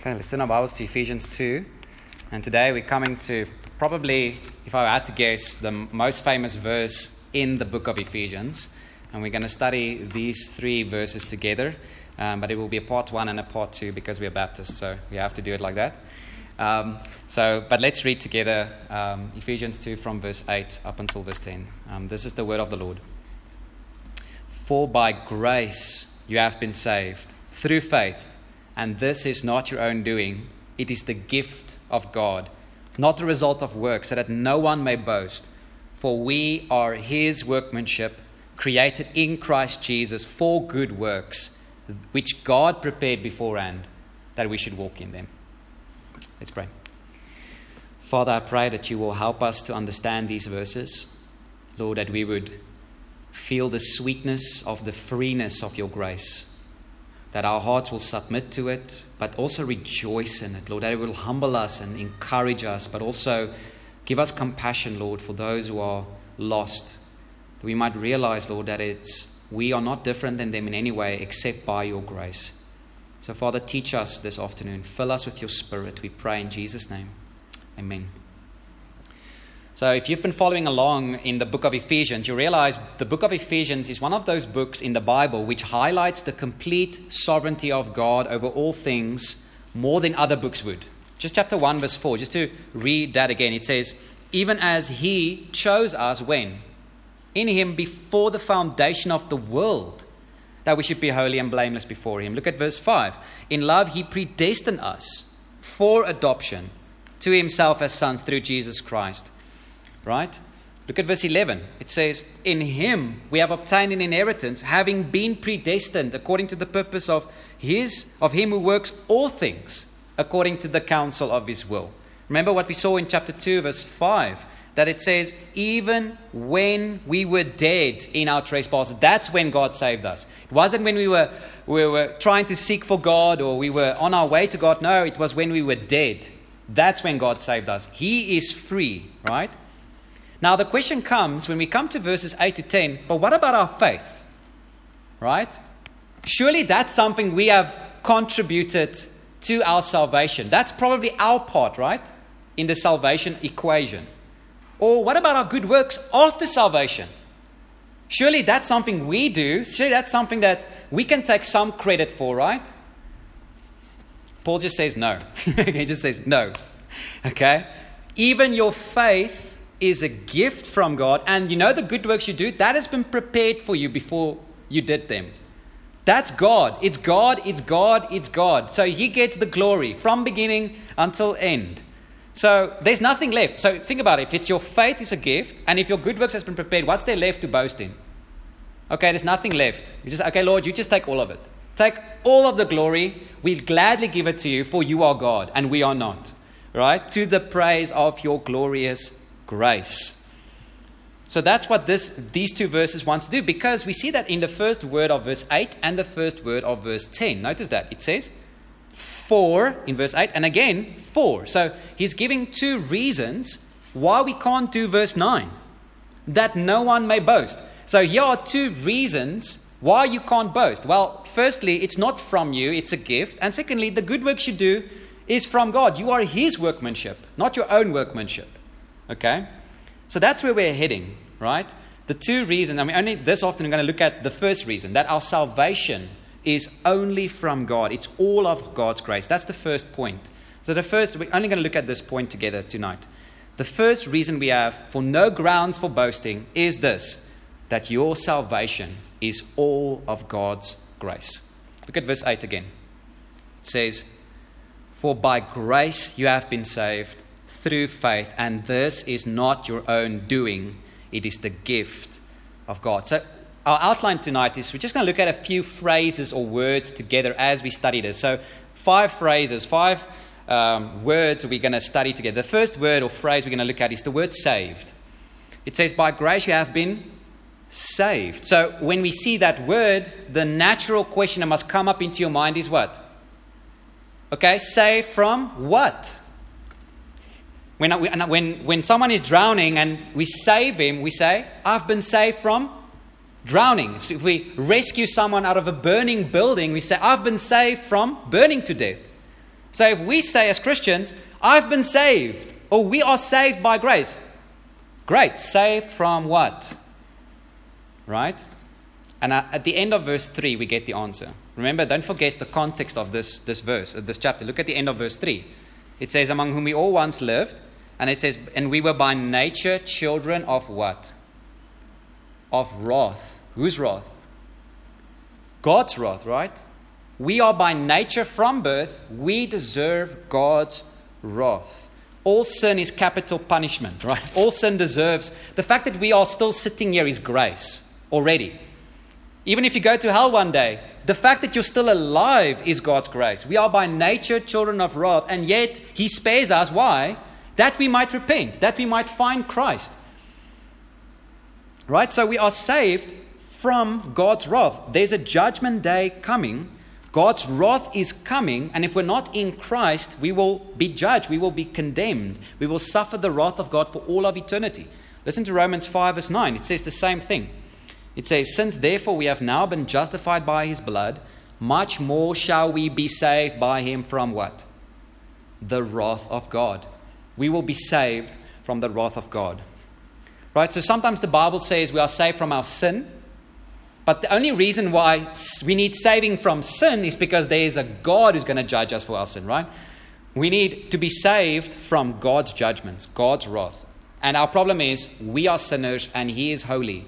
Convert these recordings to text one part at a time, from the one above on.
Okay, let's turn our Bibles to Ephesians 2. And today we're coming to probably, if I had to guess, the most famous verse in the book of Ephesians. And we're going to study these three verses together. Um, but it will be a part one and a part two because we are Baptists, so we have to do it like that. Um, so, but let's read together um, Ephesians 2 from verse 8 up until verse 10. Um, this is the word of the Lord. For by grace you have been saved through faith and this is not your own doing, it is the gift of God, not the result of work, so that no one may boast. For we are his workmanship, created in Christ Jesus for good works, which God prepared beforehand that we should walk in them. Let's pray. Father, I pray that you will help us to understand these verses. Lord, that we would feel the sweetness of the freeness of your grace that our hearts will submit to it, but also rejoice in it, Lord, that it will humble us and encourage us, but also give us compassion, Lord, for those who are lost. That we might realize, Lord, that it's we are not different than them in any way except by your grace. So, Father, teach us this afternoon. Fill us with your spirit. We pray in Jesus' name. Amen. So, if you've been following along in the book of Ephesians, you realize the book of Ephesians is one of those books in the Bible which highlights the complete sovereignty of God over all things more than other books would. Just chapter 1, verse 4, just to read that again, it says, Even as He chose us when? In Him before the foundation of the world, that we should be holy and blameless before Him. Look at verse 5. In love, He predestined us for adoption to Himself as sons through Jesus Christ Right? Look at verse 11. It says, In him we have obtained an inheritance, having been predestined according to the purpose of his of him who works all things according to the counsel of his will. Remember what we saw in chapter 2, verse 5, that it says, Even when we were dead in our trespasses, that's when God saved us. It wasn't when we were, we were trying to seek for God or we were on our way to God. No, it was when we were dead. That's when God saved us. He is free, right? Now, the question comes when we come to verses 8 to 10, but what about our faith? Right? Surely that's something we have contributed to our salvation. That's probably our part, right? In the salvation equation. Or what about our good works after salvation? Surely that's something we do. Surely that's something that we can take some credit for, right? Paul just says no. he just says no. Okay? Even your faith is a gift from God. And you know the good works you do, that has been prepared for you before you did them. That's God. It's God, it's God, it's God. So He gets the glory from beginning until end. So there's nothing left. So think about it. If it's your faith is a gift, and if your good works has been prepared, what's there left to boast in? Okay, there's nothing left. You just okay, Lord, you just take all of it. Take all of the glory. We'll gladly give it to you, for you are God, and we are not. Right? To the praise of your glorious grace. So that's what this, these two verses want to do because we see that in the first word of verse 8 and the first word of verse 10. Notice that it says for in verse 8 and again for. So he's giving two reasons why we can't do verse 9 that no one may boast. So here are two reasons why you can't boast. Well, firstly, it's not from you, it's a gift. And secondly, the good works you do is from God. You are his workmanship, not your own workmanship. Okay? So that's where we're heading, right? The two reasons, I mean, only this often I'm going to look at the first reason that our salvation is only from God. It's all of God's grace. That's the first point. So, the first, we're only going to look at this point together tonight. The first reason we have for no grounds for boasting is this that your salvation is all of God's grace. Look at verse 8 again. It says, For by grace you have been saved through faith, and this is not your own doing, it is the gift of God. So, our outline tonight is we're just going to look at a few phrases or words together as we study this. So, five phrases, five um, words we're going to study together. The first word or phrase we're going to look at is the word saved. It says, By grace you have been saved. So, when we see that word, the natural question that must come up into your mind is what? Okay, saved from what? When, when, when someone is drowning and we save him, we say, I've been saved from drowning. So if we rescue someone out of a burning building, we say, I've been saved from burning to death. So if we say as Christians, I've been saved, or we are saved by grace, great. Saved from what? Right? And uh, at the end of verse 3, we get the answer. Remember, don't forget the context of this, this verse, of this chapter. Look at the end of verse 3. It says, Among whom we all once lived, and it says, And we were by nature children of what? Of wrath. Whose wrath? God's wrath, right? We are by nature from birth, we deserve God's wrath. All sin is capital punishment, right? All sin deserves. The fact that we are still sitting here is grace already. Even if you go to hell one day, the fact that you're still alive is God's grace. We are by nature children of wrath, and yet He spares us. Why? That we might repent, that we might find Christ. Right? So we are saved from God's wrath. There's a judgment day coming. God's wrath is coming, and if we're not in Christ, we will be judged. We will be condemned. We will suffer the wrath of God for all of eternity. Listen to Romans 5, verse 9. It says the same thing. It says, Since therefore we have now been justified by his blood, much more shall we be saved by him from what? The wrath of God. We will be saved from the wrath of God. Right? So sometimes the Bible says we are saved from our sin. But the only reason why we need saving from sin is because there is a God who's going to judge us for our sin, right? We need to be saved from God's judgments, God's wrath. And our problem is we are sinners and He is holy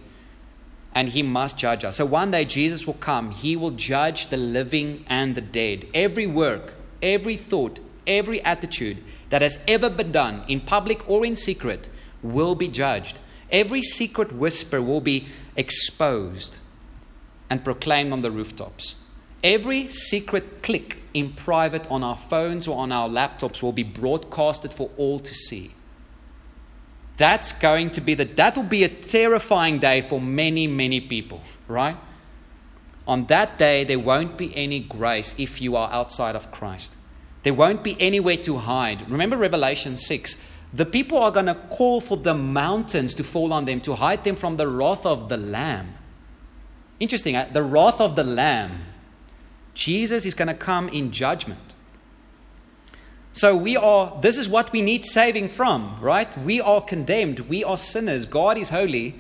and he must judge us. So one day Jesus will come, he will judge the living and the dead. Every work, every thought, every attitude that has ever been done in public or in secret will be judged. Every secret whisper will be exposed and proclaimed on the rooftops. Every secret click in private on our phones or on our laptops will be broadcasted for all to see. That's going to be the that will be a terrifying day for many, many people, right? On that day, there won't be any grace if you are outside of Christ. There won't be anywhere to hide. Remember Revelation 6. The people are going to call for the mountains to fall on them to hide them from the wrath of the Lamb. Interesting, the wrath of the Lamb. Jesus is going to come in judgment. So we are, this is what we need saving from, right? We are condemned. We are sinners. God is holy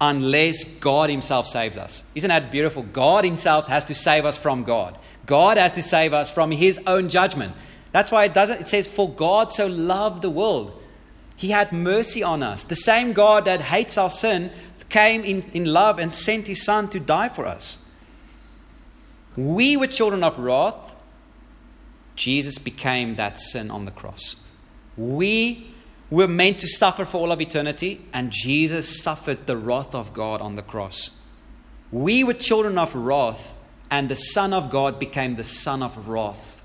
unless God Himself saves us. Isn't that beautiful? God Himself has to save us from God. God has to save us from His own judgment. That's why it doesn't, it says, For God so loved the world. He had mercy on us. The same God that hates our sin came in, in love and sent His Son to die for us. We were children of wrath Jesus became that sin on the cross. We were meant to suffer for all of eternity, and Jesus suffered the wrath of God on the cross. We were children of wrath, and the Son of God became the Son of wrath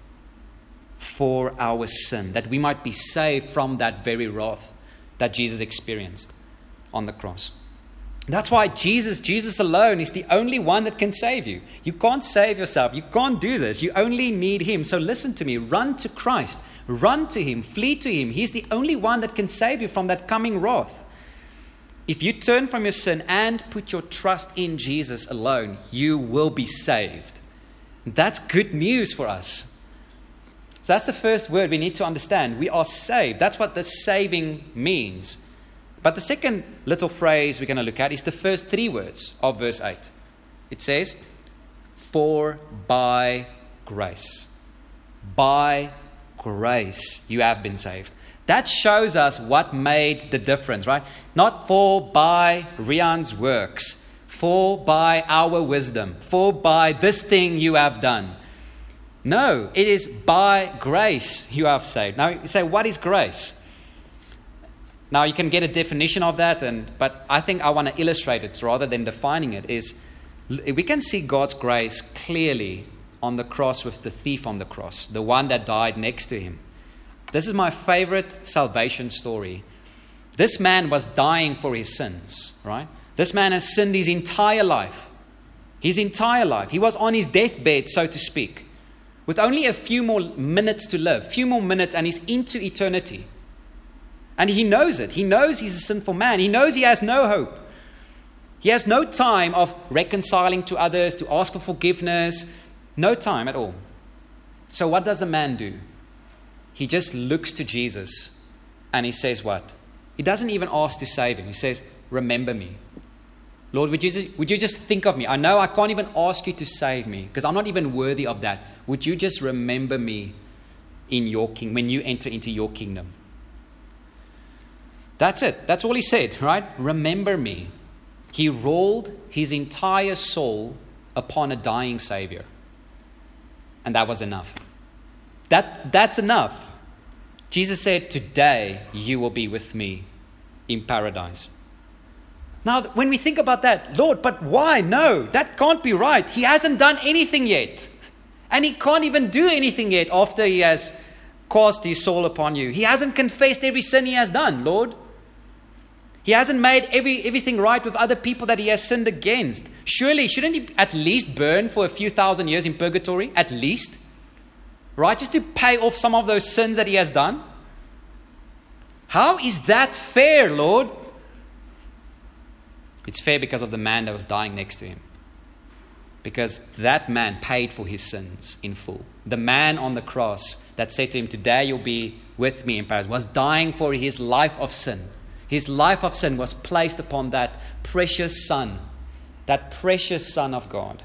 for our sin, that we might be saved from that very wrath that Jesus experienced on the cross. That's why Jesus, Jesus alone, is the only one that can save you. You can't save yourself. You can't do this. You only need Him. So listen to me. Run to Christ. Run to Him. Flee to Him. He's the only one that can save you from that coming wrath. If you turn from your sin and put your trust in Jesus alone, you will be saved. That's good news for us. So that's the first word we need to understand. We are saved. That's what the saving means. But the second little phrase we're going to look at is the first three words of verse 8. It says, For by grace. By grace you have been saved. That shows us what made the difference, right? Not for by Rian's works, for by our wisdom, for by this thing you have done. No, it is by grace you have saved. Now you say, what is grace? Now you can get a definition of that, and, but I think I want to illustrate it rather than defining it. Is we can see God's grace clearly on the cross with the thief on the cross, the one that died next to him. This is my favorite salvation story. This man was dying for his sins, right? This man has sinned his entire life. His entire life. He was on his deathbed, so to speak, with only a few more minutes to live, few more minutes, and he's into eternity. And he knows it. He knows he's a sinful man. He knows he has no hope. He has no time of reconciling to others, to ask for forgiveness. No time at all. So, what does the man do? He just looks to Jesus and he says, What? He doesn't even ask to save him. He says, Remember me. Lord, would you, just, would you just think of me? I know I can't even ask you to save me because I'm not even worthy of that. Would you just remember me in your king when you enter into your kingdom? That's it. That's all he said, right? Remember me. He rolled his entire soul upon a dying Savior. And that was enough. That, that's enough. Jesus said, Today you will be with me in paradise. Now, when we think about that, Lord, but why? No, that can't be right. He hasn't done anything yet. And he can't even do anything yet after he has cast his soul upon you. He hasn't confessed every sin he has done, Lord. He hasn't made every, everything right with other people that he has sinned against. Surely, shouldn't he at least burn for a few thousand years in purgatory? At least? Right? Just to pay off some of those sins that he has done? How is that fair, Lord? It's fair because of the man that was dying next to him. Because that man paid for his sins in full. The man on the cross that said to him, Today you'll be with me in paradise, was dying for his life of sin his life of sin was placed upon that precious Son, that precious Son of God.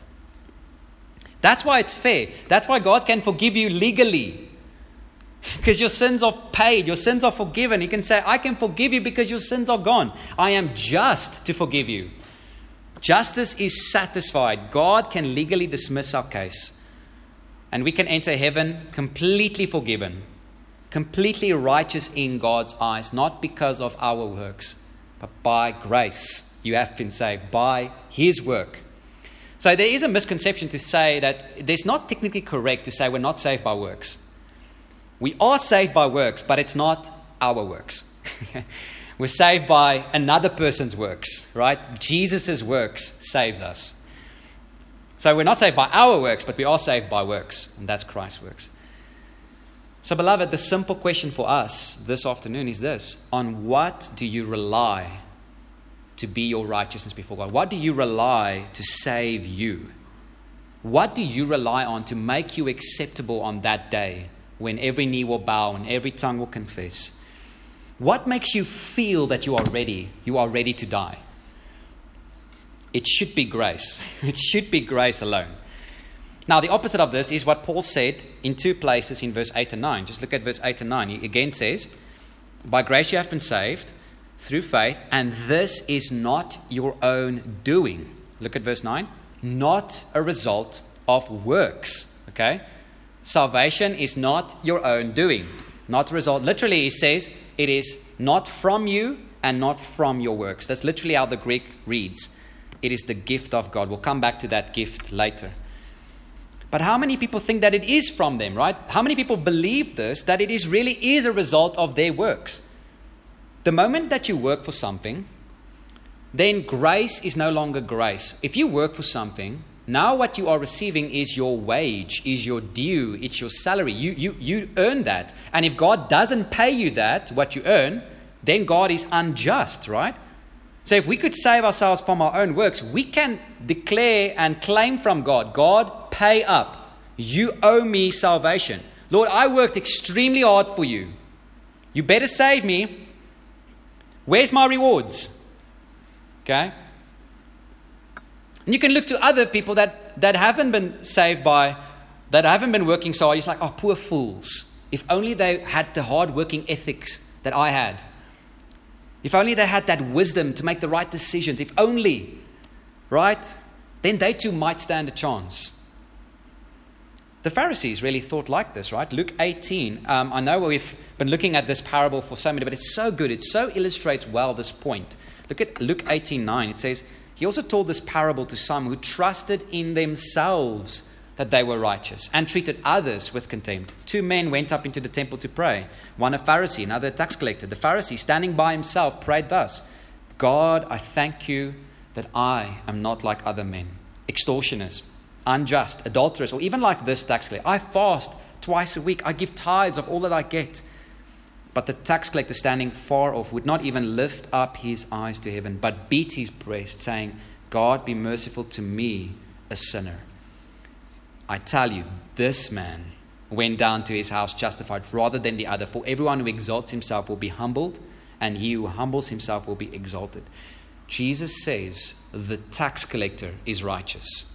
That's why it's fair. That's why God can forgive you legally. Because your sins are paid, your sins are forgiven. He can say, I can forgive you because your sins are gone. I am just to forgive you. Justice is satisfied. God can legally dismiss our case. And we can enter heaven completely forgiven completely righteous in God's eyes, not because of our works, but by grace. You have been saved by His work. So there is a misconception to say that it's not technically correct to say we're not saved by works. We are saved by works, but it's not our works. we're saved by another person's works, right? Jesus' works saves us. So we're not saved by our works, but we are saved by works, and that's Christ's works. So, beloved, the simple question for us this afternoon is this On what do you rely to be your righteousness before God? What do you rely to save you? What do you rely on to make you acceptable on that day when every knee will bow and every tongue will confess? What makes you feel that you are ready? You are ready to die. It should be grace. It should be grace alone. Now, the opposite of this is what Paul said in two places in verse 8 and 9. Just look at verse 8 and 9. He again says, By grace you have been saved through faith, and this is not your own doing. Look at verse 9. Not a result of works. Okay? Salvation is not your own doing. Not a result. Literally, he says, it is not from you and not from your works. That's literally how the Greek reads. It is the gift of God. We'll come back to that gift later. But how many people think that it is from them, right? How many people believe this, that it is really is a result of their works? The moment that you work for something, then grace is no longer grace. If you work for something, now what you are receiving is your wage, is your due, it's your salary. You, you, you earn that. And if God doesn't pay you that, what you earn, then God is unjust, right? So if we could save ourselves from our own works, we can declare and claim from God God, pay up. You owe me salvation. Lord, I worked extremely hard for you. You better save me. Where's my rewards? Okay? And you can look to other people that, that haven't been saved by, that haven't been working so hard. It's like, oh, poor fools. If only they had the hard working ethics that I had. If only they had that wisdom to make the right decisions. If only, right? Then they too might stand a chance. The Pharisees really thought like this, right? Luke 18. Um, I know we've been looking at this parable for so many, but it's so good. It so illustrates well this point. Look at Luke 18 9. It says, He also told this parable to some who trusted in themselves that they were righteous and treated others with contempt. Two men went up into the temple to pray one a Pharisee, another a tax collector. The Pharisee, standing by himself, prayed thus God, I thank you that I am not like other men, extortioners unjust, adulterous, or even like this tax collector. I fast twice a week, I give tithes of all that I get. But the tax collector, standing far off, would not even lift up his eyes to heaven, but beat his breast, saying, God, be merciful to me, a sinner. I tell you, this man went down to his house justified rather than the other. For everyone who exalts himself will be humbled, and he who humbles himself will be exalted. Jesus says the tax collector is righteous.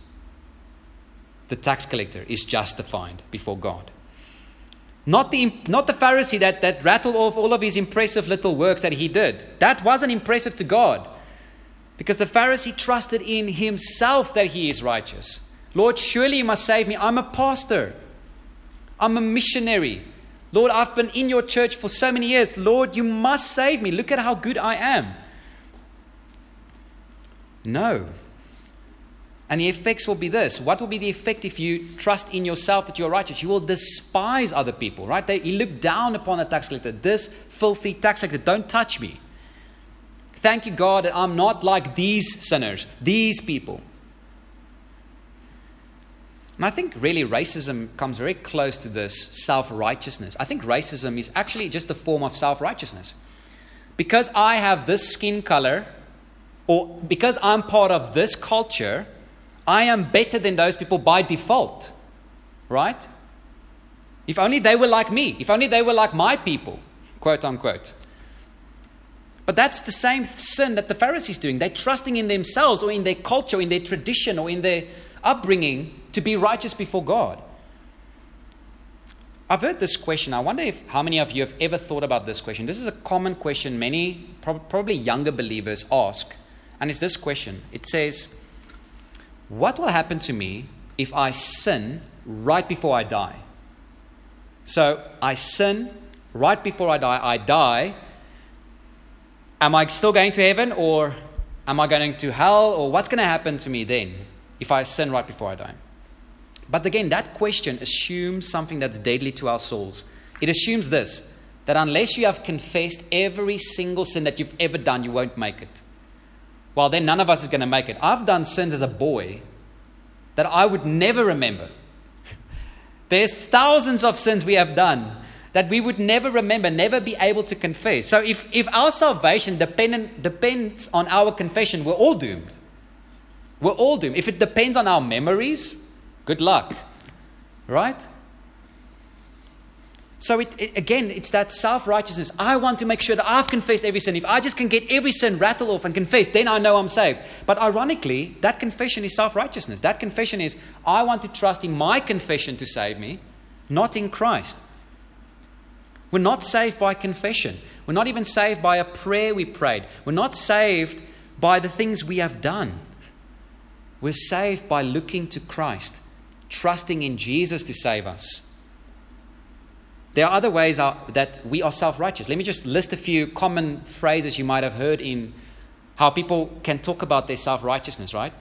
The tax collector is justified before God. Not the, not the Pharisee that, that rattled off all of his impressive little works that he did. That wasn't impressive to God. Because the Pharisee trusted in himself that he is righteous. Lord, surely you must save me. I'm a pastor. I'm a missionary. Lord, I've been in your church for so many years. Lord, you must save me. Look at how good I am. No. And the effects will be this. What will be the effect if you trust in yourself that you're righteous? You will despise other people, right? They, you look down upon the tax collector. This filthy tax collector, don't touch me. Thank you, God, that I'm not like these sinners, these people. And I think really racism comes very close to this self righteousness. I think racism is actually just a form of self righteousness. Because I have this skin color, or because I'm part of this culture, I am better than those people by default. Right? If only they were like me, if only they were like my people, quote unquote. But that's the same sin that the Pharisees doing. They're trusting in themselves or in their culture, or in their tradition, or in their upbringing to be righteous before God. I've heard this question. I wonder if how many of you have ever thought about this question. This is a common question many, probably younger believers, ask. And it's this question it says, What will happen to me if I sin right before I die? So I sin right before I die. I die. Am I still going to heaven or am I going to hell or what's going to happen to me then if I sin right before I die? But again, that question assumes something that's deadly to our souls. It assumes this that unless you have confessed every single sin that you've ever done, you won't make it. Well, then none of us is going to make it. I've done sins as a boy that I would never remember. There's thousands of sins we have done that we would never remember, never be able to confess. So if, if our salvation depend, depends on our confession, we're all doomed. We're all doomed. If it depends on our memories, Good luck. Right? So, it, it, again, it's that self righteousness. I want to make sure that I've confessed every sin. If I just can get every sin rattled off and confess, then I know I'm saved. But ironically, that confession is self righteousness. That confession is, I want to trust in my confession to save me, not in Christ. We're not saved by confession. We're not even saved by a prayer we prayed. We're not saved by the things we have done. We're saved by looking to Christ trusting in Jesus to save us. There are other ways that we are self righteous. Let me just list a few common phrases you might have heard in how people can talk about their self righteousness, right?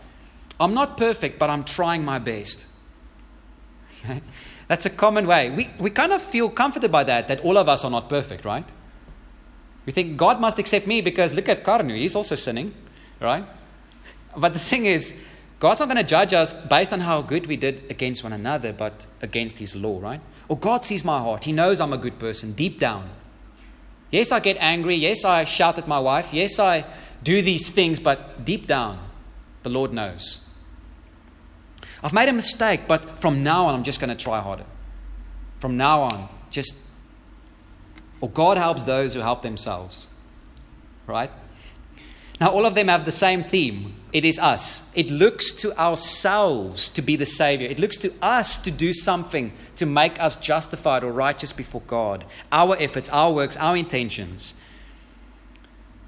I'm not perfect, but I'm trying my best. That's a common way. We, we kind of feel comforted by that, that all of us are not perfect, right? We think God must accept me because look at Karnu, he's also sinning, right? But the thing is, God's not going to judge us based on how good we did against one another, but against His law, right? Or God sees my heart. He knows I'm a good person deep down. Yes, I get angry. Yes, I shout at my wife. Yes, I do these things, but deep down, the Lord knows. I've made a mistake, but from now on, I'm just going to try harder. From now on, just. Or God helps those who help themselves, right? Now, all of them have the same theme it is us. It looks to ourselves to be the Savior. It looks to us to do something to make us justified or righteous before God. Our efforts, our works, our intentions.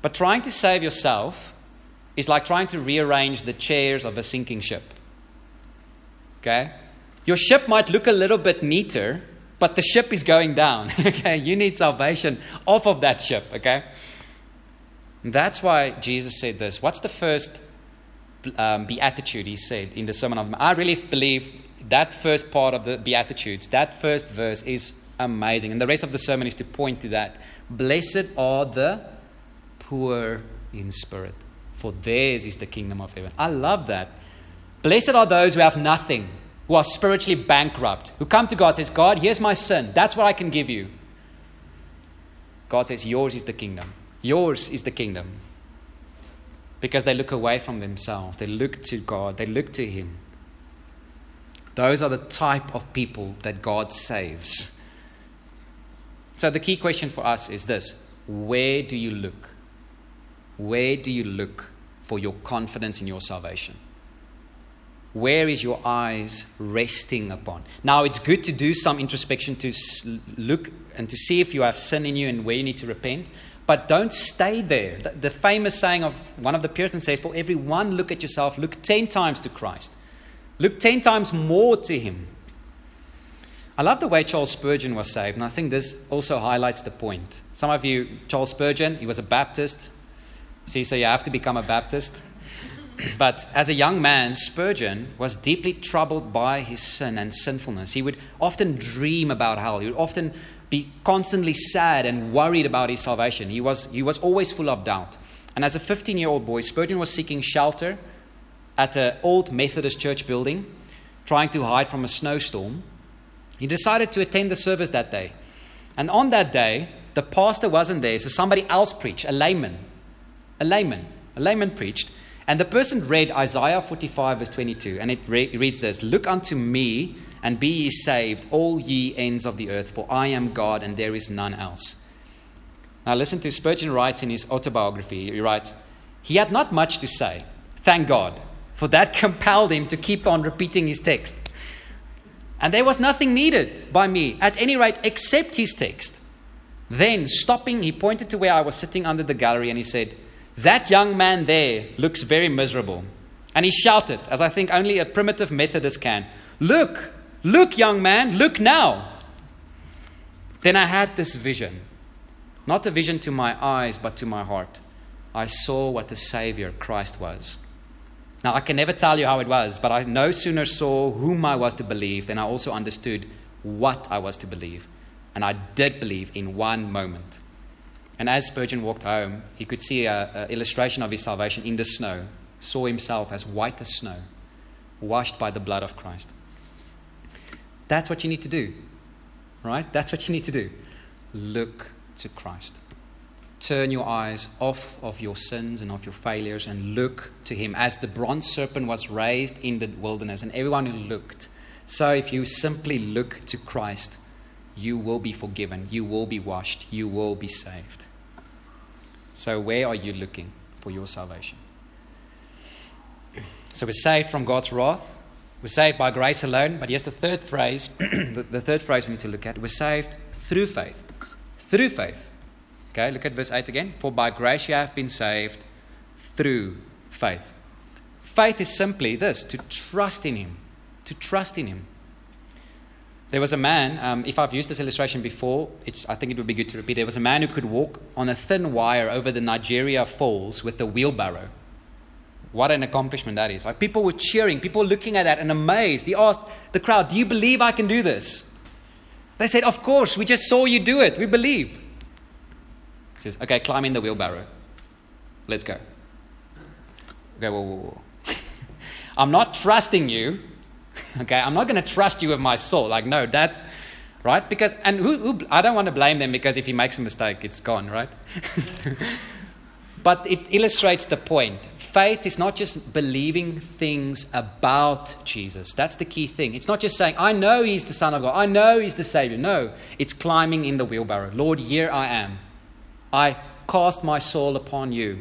But trying to save yourself is like trying to rearrange the chairs of a sinking ship. Okay? Your ship might look a little bit neater, but the ship is going down. okay? You need salvation off of that ship. Okay? That's why Jesus said this. What's the first um, beatitude he said in the Sermon on the? I really believe that first part of the Beatitudes, that first verse is amazing. And the rest of the sermon is to point to that. Blessed are the poor in spirit, for theirs is the kingdom of heaven. I love that. Blessed are those who have nothing, who are spiritually bankrupt, who come to God says, God, here's my sin. That's what I can give you. God says, Yours is the kingdom. Yours is the kingdom. Because they look away from themselves. They look to God. They look to Him. Those are the type of people that God saves. So the key question for us is this where do you look? Where do you look for your confidence in your salvation? Where is your eyes resting upon? Now, it's good to do some introspection to look and to see if you have sin in you and where you need to repent, but don't stay there. The, famous saying of one of the Puritans says, For every one look at yourself, look 10 times to Christ. Look 10 times more to Him. I love the way Charles Spurgeon was saved, and I think this also highlights the point. Some of you, Charles Spurgeon, he was a Baptist. See, so you have to become a Baptist. But as a young man, Spurgeon was deeply troubled by his sin and sinfulness. He would often dream about hell. He would often be constantly sad and worried about his salvation. He was, he was always full of doubt. And as a 15 year old boy, Spurgeon was seeking shelter at an old Methodist church building, trying to hide from a snowstorm. He decided to attend the service that day. And on that day, the pastor wasn't there, so somebody else preached, a layman. A layman. A layman preached. And the person read Isaiah 45, verse 22, and it re- reads this Look unto me, and be ye saved, all ye ends of the earth, for I am God, and there is none else. Now, listen to Spurgeon writes in his autobiography. He writes, He had not much to say, thank God, for that compelled him to keep on repeating his text. And there was nothing needed by me, at any rate, except his text. Then, stopping, he pointed to where I was sitting under the gallery and he said, That young man there looks very miserable. And he shouted, as I think only a primitive Methodist can, Look, look, young man, look now. Then I had this vision, not a vision to my eyes, but to my heart. I saw what the Savior Christ was. Now, I can never tell you how it was, but I no sooner saw whom I was to believe than I also understood what I was to believe. And I did believe in one moment. And as Spurgeon walked home, he could see an illustration of his salvation in the snow, saw himself as white as snow, washed by the blood of Christ. That's what you need to do, right? That's what you need to do. Look to Christ. Turn your eyes off of your sins and of your failures and look to Him. As the bronze serpent was raised in the wilderness, and everyone who looked. So if you simply look to Christ, you will be forgiven, you will be washed, you will be saved. So, where are you looking for your salvation? So, we're saved from God's wrath. We're saved by grace alone. But here's the third phrase the, the third phrase we need to look at. We're saved through faith. Through faith. Okay, look at verse 8 again. For by grace you have been saved through faith. Faith is simply this to trust in Him. To trust in Him. There was a man, um, if I've used this illustration before, I think it would be good to repeat. There was a man who could walk on a thin wire over the Niagara Falls with a wheelbarrow. What an accomplishment that is. Like people were cheering, people were looking at that and amazed. He asked the crowd, Do you believe I can do this? They said, Of course, we just saw you do it. We believe. He says, Okay, climb in the wheelbarrow. Let's go. Okay, whoa, whoa, whoa. I'm not trusting you. Okay, I'm not going to trust you with my soul. Like, no, that's right. Because, and who, who, I don't want to blame them because if he makes a mistake, it's gone, right? but it illustrates the point. Faith is not just believing things about Jesus. That's the key thing. It's not just saying, I know he's the Son of God. I know he's the Savior. No, it's climbing in the wheelbarrow. Lord, here I am. I cast my soul upon you.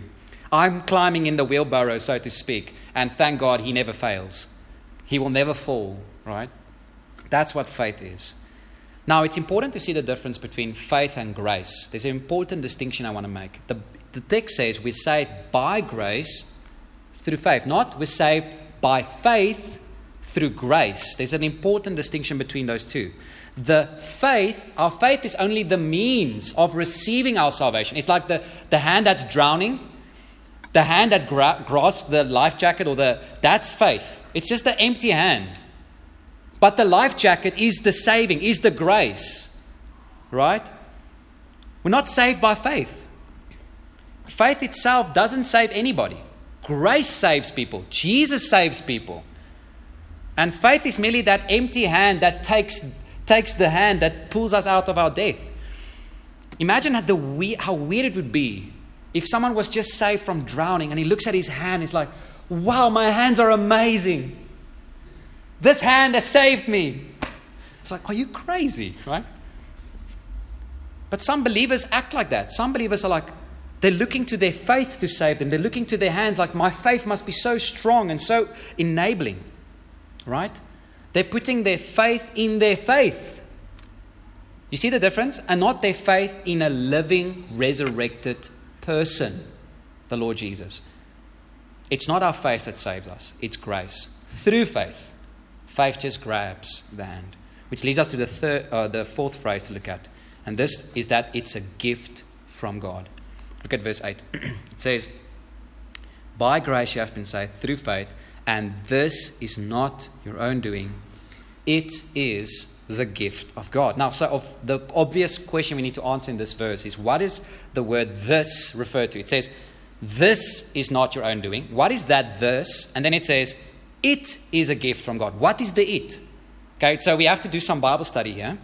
I'm climbing in the wheelbarrow, so to speak, and thank God he never fails. He will never fall, right? That's what faith is. Now, it's important to see the difference between faith and grace. There's an important distinction I want to make. The, the text says we're saved by grace through faith, not we're saved by faith through grace. There's an important distinction between those two the faith, our faith is only the means of receiving our salvation. It's like the, the hand that's drowning, the hand that gra- grasps the life jacket, or the that's faith. It's just the empty hand. But the life jacket is the saving, is the grace. Right? We're not saved by faith. Faith itself doesn't save anybody. Grace saves people. Jesus saves people. And faith is merely that empty hand that takes takes the hand that pulls us out of our death. Imagine how, the, how weird it would be if someone was just saved from drowning and he looks at his hand, he's like, wow, my hands are amazing. This hand has saved me. It's like, are you crazy, right? But some believers act like that. Some believers are like, they're looking to their faith to save them. They're looking to their hands like, my faith must be so strong and so enabling, right? They're putting their faith in their faith. You see the difference? And not their faith in a living, resurrected person, the Lord Jesus. It's not our faith that saves us, it's grace. Through faith, faith just grabs the hand. Which leads us to the, third, uh, the fourth phrase to look at. And this is that it's a gift from God. Look at verse 8. it says, By grace you have been saved through faith, and this is not your own doing. It is the gift of God. Now, so the obvious question we need to answer in this verse is what is the word this referred to? It says, This is not your own doing. What is that this? And then it says, It is a gift from God. What is the it? Okay, so we have to do some Bible study here.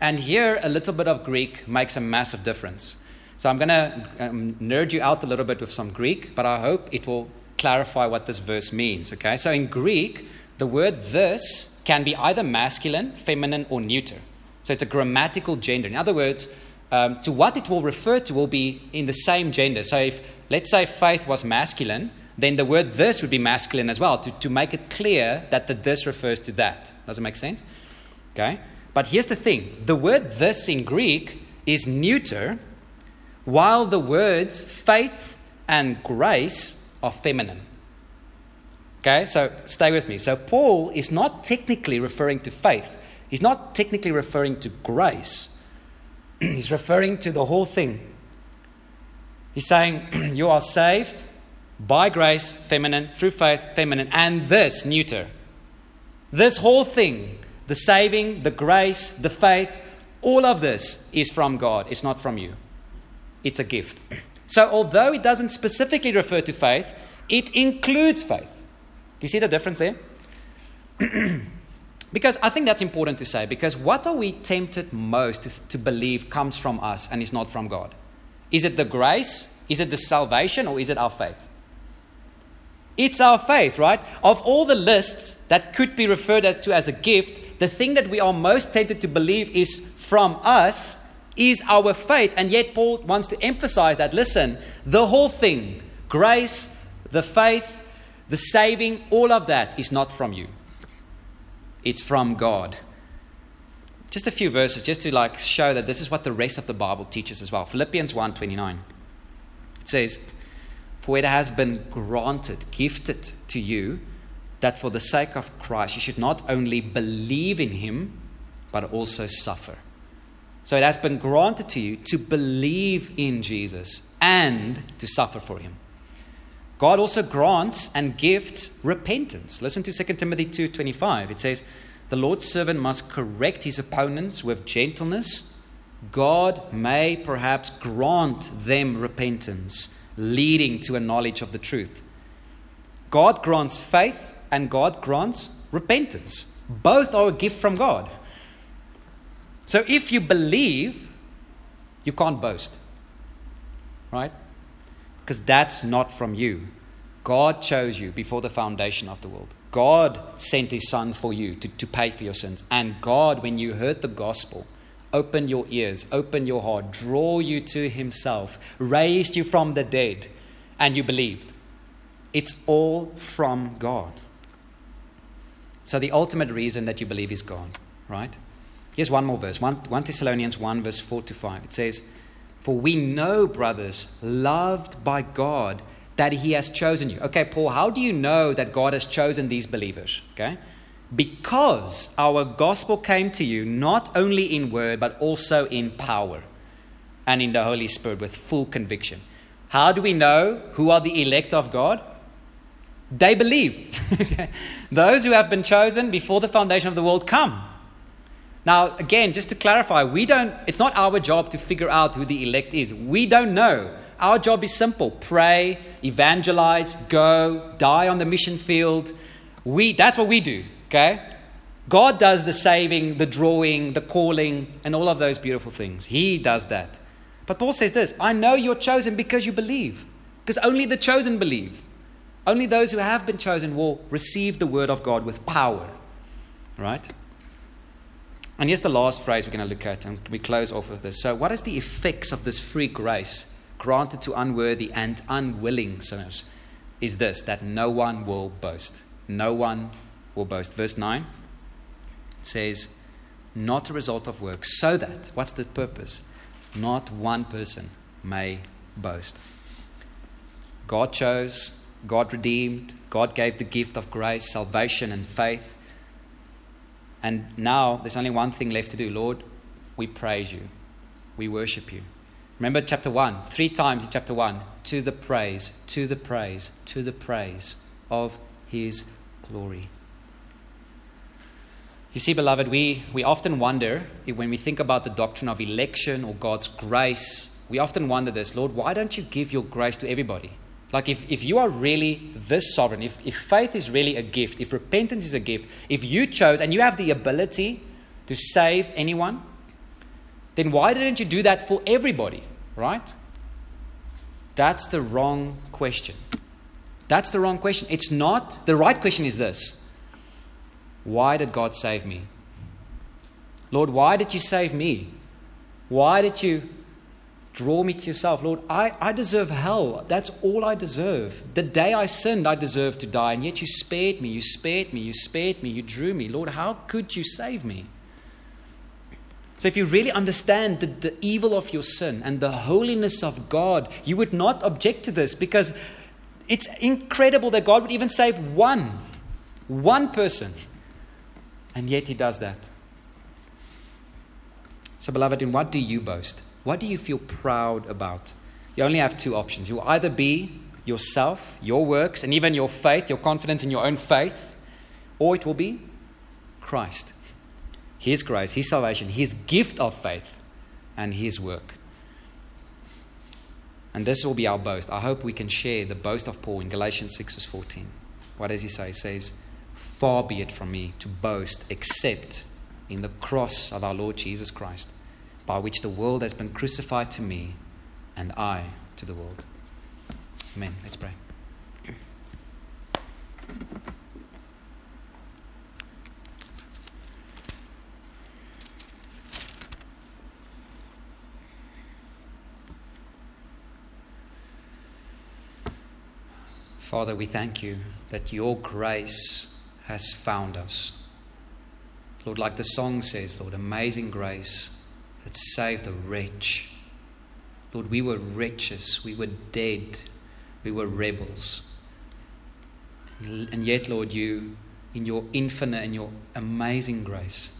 And here, a little bit of Greek makes a massive difference. So I'm going to um, nerd you out a little bit with some Greek, but I hope it will clarify what this verse means. Okay, so in Greek, the word this can be either masculine, feminine, or neuter. So it's a grammatical gender. In other words, um, to what it will refer to will be in the same gender. So if, let's say, faith was masculine, then the word this would be masculine as well to, to make it clear that the this refers to that. Does it make sense? Okay? But here's the thing the word this in Greek is neuter, while the words faith and grace are feminine. Okay, so stay with me. So Paul is not technically referring to faith, he's not technically referring to grace, he's referring to the whole thing. He's saying, You are saved by grace, feminine, through faith, feminine, and this, neuter. This whole thing, the saving, the grace, the faith, all of this is from God. It's not from you. It's a gift. So, although it doesn't specifically refer to faith, it includes faith. Do you see the difference there? because I think that's important to say. Because what are we tempted most to, to believe comes from us and is not from God? Is it the grace? Is it the salvation? Or is it our faith? It's our faith, right? Of all the lists that could be referred to as a gift, the thing that we are most tempted to believe is from us is our faith. And yet, Paul wants to emphasize that listen, the whole thing, grace, the faith, the saving, all of that is not from you. It's from God. Just a few verses just to like show that this is what the rest of the Bible teaches as well. Philippians 1:29. It says, "For it has been granted, gifted to you that for the sake of Christ you should not only believe in him but also suffer." So it has been granted to you to believe in Jesus and to suffer for him. God also grants and gifts repentance. Listen to 2 Timothy 2:25. It says, "The Lord's servant must correct his opponents with gentleness. God may perhaps grant them repentance, leading to a knowledge of the truth." God grants faith and God grants repentance. Both are a gift from God. So if you believe, you can't boast. Right? because that's not from you. God chose you before the foundation of the world. God sent his son for you to, to pay for your sins. And God, when you heard the gospel, opened your ears, opened your heart, draw you to himself, raised you from the dead, and you believed. It's all from God. So the ultimate reason that you believe is God, right? Here's one more verse 1, 1 Thessalonians 1, verse 4 to 5. It says, for we know, brothers, loved by God, that He has chosen you. Okay, Paul, how do you know that God has chosen these believers? Okay? Because our gospel came to you not only in word, but also in power and in the Holy Spirit with full conviction. How do we know who are the elect of God? They believe. Those who have been chosen before the foundation of the world come. Now, again, just to clarify, we don't, it's not our job to figure out who the elect is. We don't know. Our job is simple pray, evangelize, go, die on the mission field. We, that's what we do, okay? God does the saving, the drawing, the calling, and all of those beautiful things. He does that. But Paul says this I know you're chosen because you believe, because only the chosen believe. Only those who have been chosen will receive the word of God with power. right? And here's the last phrase we're going to look at, and we close off with this. So, what is the effects of this free grace granted to unworthy and unwilling sinners? Is this that no one will boast. No one will boast. Verse 9 says, Not a result of works, so that, what's the purpose? Not one person may boast. God chose, God redeemed, God gave the gift of grace, salvation, and faith. And now there's only one thing left to do. Lord, we praise you. We worship you. Remember chapter 1, three times in chapter 1 to the praise, to the praise, to the praise of his glory. You see, beloved, we, we often wonder when we think about the doctrine of election or God's grace, we often wonder this Lord, why don't you give your grace to everybody? Like, if, if you are really this sovereign, if, if faith is really a gift, if repentance is a gift, if you chose and you have the ability to save anyone, then why didn't you do that for everybody, right? That's the wrong question. That's the wrong question. It's not, the right question is this Why did God save me? Lord, why did you save me? Why did you Draw me to yourself. Lord, I, I deserve hell. That's all I deserve. The day I sinned, I deserved to die, and yet you spared me, you spared me, you spared me, you drew me. Lord, how could you save me? So, if you really understand the, the evil of your sin and the holiness of God, you would not object to this because it's incredible that God would even save one, one person. And yet He does that. So, beloved, in what do you boast? What do you feel proud about? You only have two options. You'll either be yourself, your works, and even your faith, your confidence in your own faith, or it will be Christ. His grace, His salvation, His gift of faith, and His work. And this will be our boast. I hope we can share the boast of Paul in Galatians 6, verse 14. What does he say? He says, Far be it from me to boast except in the cross of our Lord Jesus Christ by which the world has been crucified to me and I to the world. Amen. Let's pray. Father, we thank you that your grace has found us. Lord, like the song says, Lord, amazing grace that saved the rich. Lord, we were wretches, we were dead, we were rebels. And yet, Lord, you, in your infinite and your amazing grace,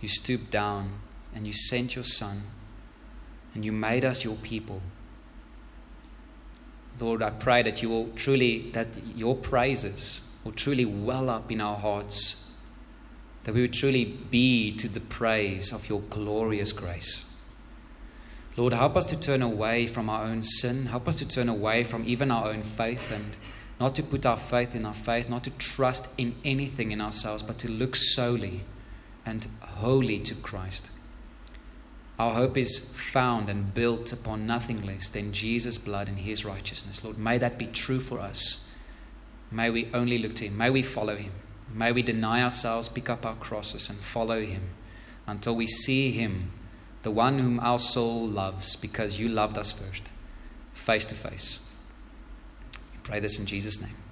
you stooped down and you sent your Son and you made us your people. Lord, I pray that you will truly, that your praises will truly well up in our hearts that we would truly be to the praise of your glorious grace. Lord, help us to turn away from our own sin. Help us to turn away from even our own faith and not to put our faith in our faith, not to trust in anything in ourselves, but to look solely and wholly to Christ. Our hope is found and built upon nothing less than Jesus' blood and his righteousness. Lord, may that be true for us. May we only look to him. May we follow him. May we deny ourselves, pick up our crosses, and follow him until we see him, the one whom our soul loves, because you loved us first, face to face. We pray this in Jesus' name.